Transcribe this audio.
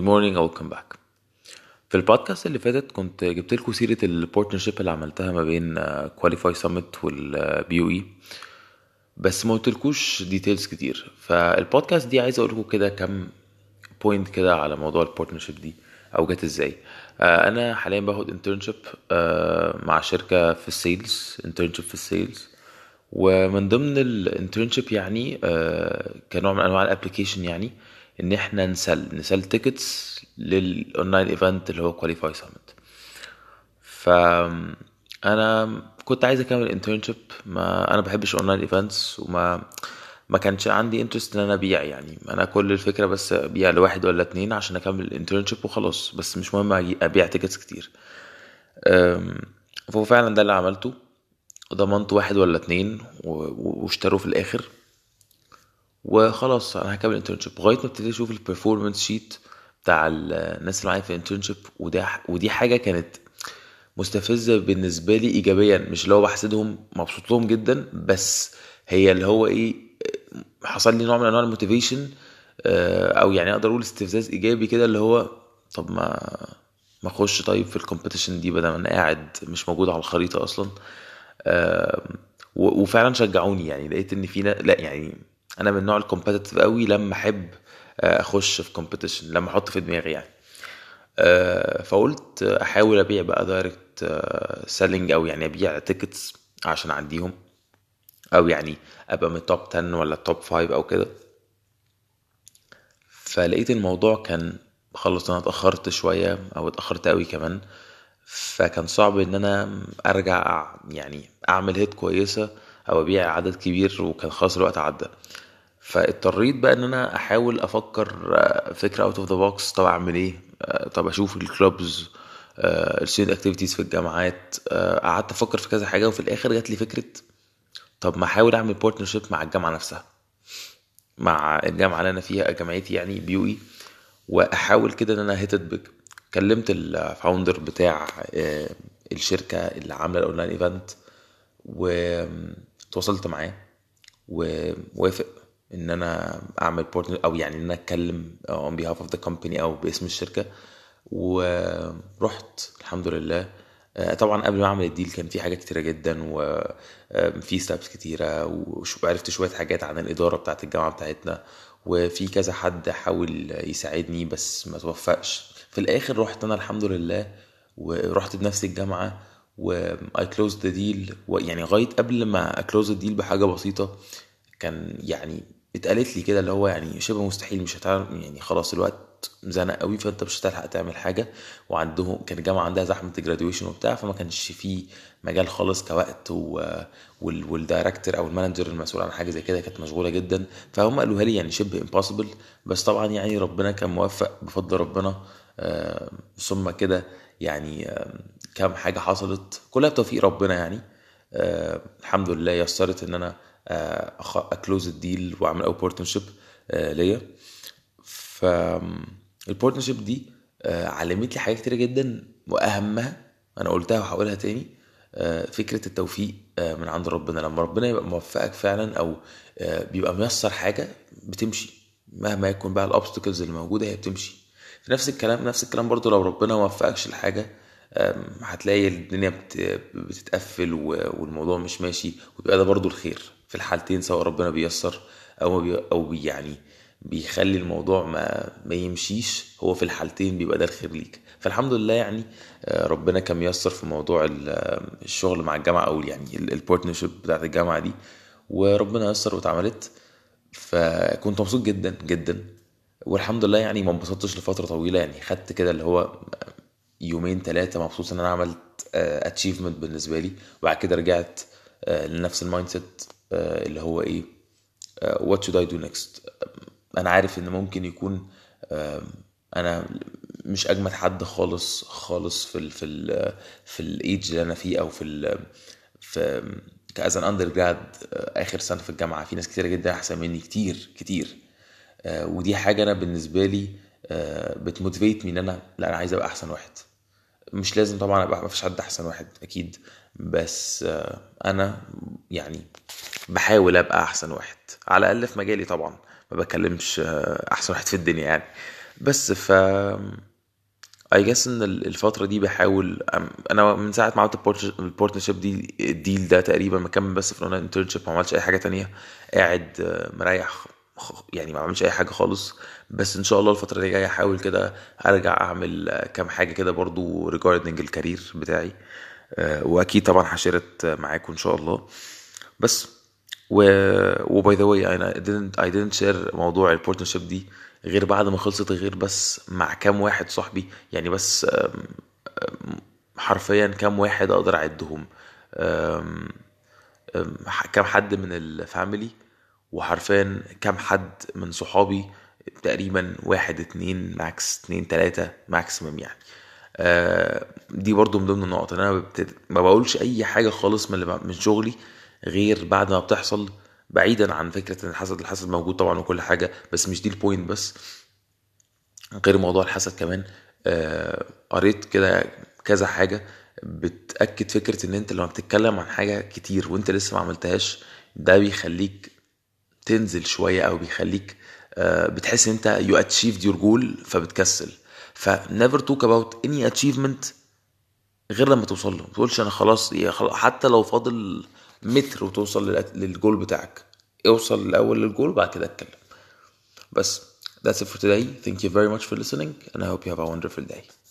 Morning. And welcome back. في البودكاست اللي فاتت كنت جبت لكم سيرة ال partnership اللي عملتها ما بين كواليفاي سمت والبي أو اي بس ما قلتلكوش details كتير. فالبودكاست دي عايز أقول لكم كده كام point كده على موضوع ال partnership دي أو جت إزاي. آه، أنا حاليا باخد internship مع شركة في ال sales internship في ال sales ومن ضمن ال internship يعني آه، كنوع من أنواع ال application يعني إن إحنا نسل نسل tickets لل online event اللي هو Qualify Summit ف أنا كنت عايز أكمل internship ما أنا بحبش online events وما ما كانش عندي interest إن أنا أبيع يعني. أنا كل الفكرة بس أبيع لواحد ولا اتنين عشان أكمل ال internship وخلاص بس مش مهم أبيع tickets كتير. فهو فعلا ده اللي عملته ضمنت واحد ولا اتنين واشتروا في الآخر. وخلاص أنا هكمل internship لغاية ما ابتديت أشوف ال performance sheet بتاع الناس اللي معايا في ال internship وده ودي حاجة كانت مستفزة بالنسبة لي ايجابيا. مش اللي هو بحسدهم مبسوط لهم جدا بس هي اللي هو إيه حصل لي نوع من أنواع ال motivation أو يعني أقدر أقول استفزاز إيجابي كده اللي هو طب ما ما أخش طيب في ال competition دي بدل ما أنا قاعد مش موجود على الخريطة أصلا. وفعلا شجعوني يعني. لقيت إن في لا يعني أنا من النوع ال competitive قوي لما أحب آه، أخش في competition لما أحط في دماغي يعني. آه، فقلت أحاول أبيع بقى direct selling أو يعني أبيع tickets عشان اعديهم أو يعني أبقى من ال top 10 ولا ال top 5 أو كده. فلقيت الموضوع كان خلص أنا اتأخرت شوية أو اتأخرت قوي كمان. فكان صعب إن أنا أرجع يعني أعمل hit كويسة. أو أبيع عدد كبير وكان خلاص الوقت عدى. فاضطريت بقى إن أنا أحاول أفكر آه، فكرة out of the box طب أعمل إيه؟ آه، طب أشوف ال clubs ال student activities في الجامعات. آه، قعدت أفكر في كذا حاجة وفي الآخر جات لي فكرة طب ما أحاول أعمل partnership مع الجامعة نفسها مع الجامعة اللي أنا فيها جامعتي يعني BUE وأحاول كده إن أنا hit big كلمت ال founder بتاع الشركة اللي عاملة ال online event وتواصلت معاه ووافق إن أنا أعمل partner أو يعني إن أنا أتكلم on behalf of the company أو باسم الشركة. ورحت الحمد لله. آه، طبعا قبل ما أعمل ال deal كان في حاجات كتيرة جدا وفي steps كتيرة وعرفت شوية حاجات عن الإدارة بتاعت الجامعة بتاعتنا وفي كذا حد حاول يساعدني بس ما توفقش. في الآخر رحت أنا الحمد لله ورحت بنفس الجامعة و I closed the deal. ويعني لغاية قبل ما أ close ال deal بحاجة بسيطة كان يعني اتقالت لي كده اللي هو يعني شبه مستحيل مش هتعرف يعني خلاص الوقت زنق قوي فانت مش هتلحق تعمل حاجة. وعندهم كان الجامعة عندها زحمة graduation وبتاع فما كانش فيه مجال خالص كوقت. وال director أو ال manager المسؤول عن حاجة زي كده كانت مشغولة جدا. فهم قالوها لي يعني شبه impossible بس طبعا يعني ربنا كان موفق بفضل ربنا. آه، ثم كده يعني آه، كام حاجة حصلت. كلها بتوفيق ربنا يعني. آه، الحمد لله يسرت إن أنا أ close ال deal وأعمل اول partnership ليا. ف ال partnership دي آه، علمت لي حاجات كتيرة جدا وأهمها أنا قلتها وهقولها تاني. آه، فكرة التوفيق آه، من عند ربنا. لما ربنا يبقى موفقك فعلا أو آه، بيبقى ميسر حاجة بتمشي. مهما يكون بقى ال obstacles اللي موجودة هي بتمشي. في نفس الكلام نفس الكلام برضو لو ربنا ما وفقكش لحاجة هتلاقي الدنيا بت- بتتقفل والموضوع مش ماشي ويبقى ده برضو الخير في الحالتين سواء ربنا بيسر أو بي أو بي يعني بيخلي الموضوع ما ما يمشيش هو في الحالتين بيبقى ده الخير ليك. فالحمد لله يعني آه، ربنا كان ميسر في موضوع ال- الشغل مع الجامعة أو يعني ال partnership بتاعت الجامعة دي وربنا يسر واتعملت. فكنت مبسوط جدا جدا. والحمد لله يعني ما انبسطتش لفترة طويلة يعني خدت كده اللي هو يومين ثلاثة مبسوط إن أنا عملت achievement بالنسبة لي. وبعد كده رجعت آه، لنفس ال mindset اللي هو إيه what should I do next أنا عارف إن ممكن يكون أنا مش أجمد حد خالص خالص في ال في ال في الايدج اللي أنا فيه أو في ال في كاز an undergrad آخر سنة في الجامعة. في ناس كتيرة جدا أحسن مني كتير كتير. آه، ودي حاجة أنا بالنسبة لي آه، بت motivate إن أنا لأ أنا عايز أبقى أحسن واحد. مش لازم طبعا أبقى مفيش حد أحسن واحد أكيد. بس آه، أنا يعني بحاول أبقى أحسن واحد. على الأقل في مجالي طبعا. ما بكلمش آه، أحسن واحد في الدنيا يعني. بس ف I guess إن ال- الفترة دي بحاول أنا من ساعة ما عملت ال partnership دي ال deal ده تقريبا مكمل بس في ال online internship ما عملتش أي حاجة تانية. قاعد آه، مريح يعني ما عملتش اي حاجة خالص بس إن شاء الله الفترة اللي جاية احاول كده أرجع أعمل كام حاجة كده برضو regarding ال career بتاعي. آه، وأكيد طبعا هشارك معاكم إن شاء الله. بس و و by the way أنا didn't I didn't share موضوع ال partnership دي غير بعد ما خلصت غير بس مع كام واحد صاحبي يعني بس حرفيا كام واحد أقدر أعدهم. كام حد من ال family وحرفيا كام حد من صحابي تقريبا واحد اتنين max اتنين تلاتة maximum يعني. آه، دي برضو من ضمن النقط. أنا ما بقولش أي حاجة خالص من من شغلي غير بعد ما بتحصل بعيدا عن فكرة إن الحسد الحسد موجود طبعا وكل حاجة بس مش دي البوينت بس. غير موضوع الحسد كمان آه، قريت كده كذا حاجة بتأكد فكرة إن أنت لما بتتكلم عن حاجة كتير وأنت لسه ما عملتهاش ده بيخليك تنزل شوية أو بيخليك آه، بتحس إن أنت you achieved your goal فبتكسل. ف never talk about any achievement غير لما توصل له. ما تقولش أنا خلاص حتى لو فاضل متر وتوصل لل- للجول بتاعك. اوصل الأول للجول بعد كده اتكلم. بس that's it for today. Thank you very much for listening and I hope you have a wonderful day.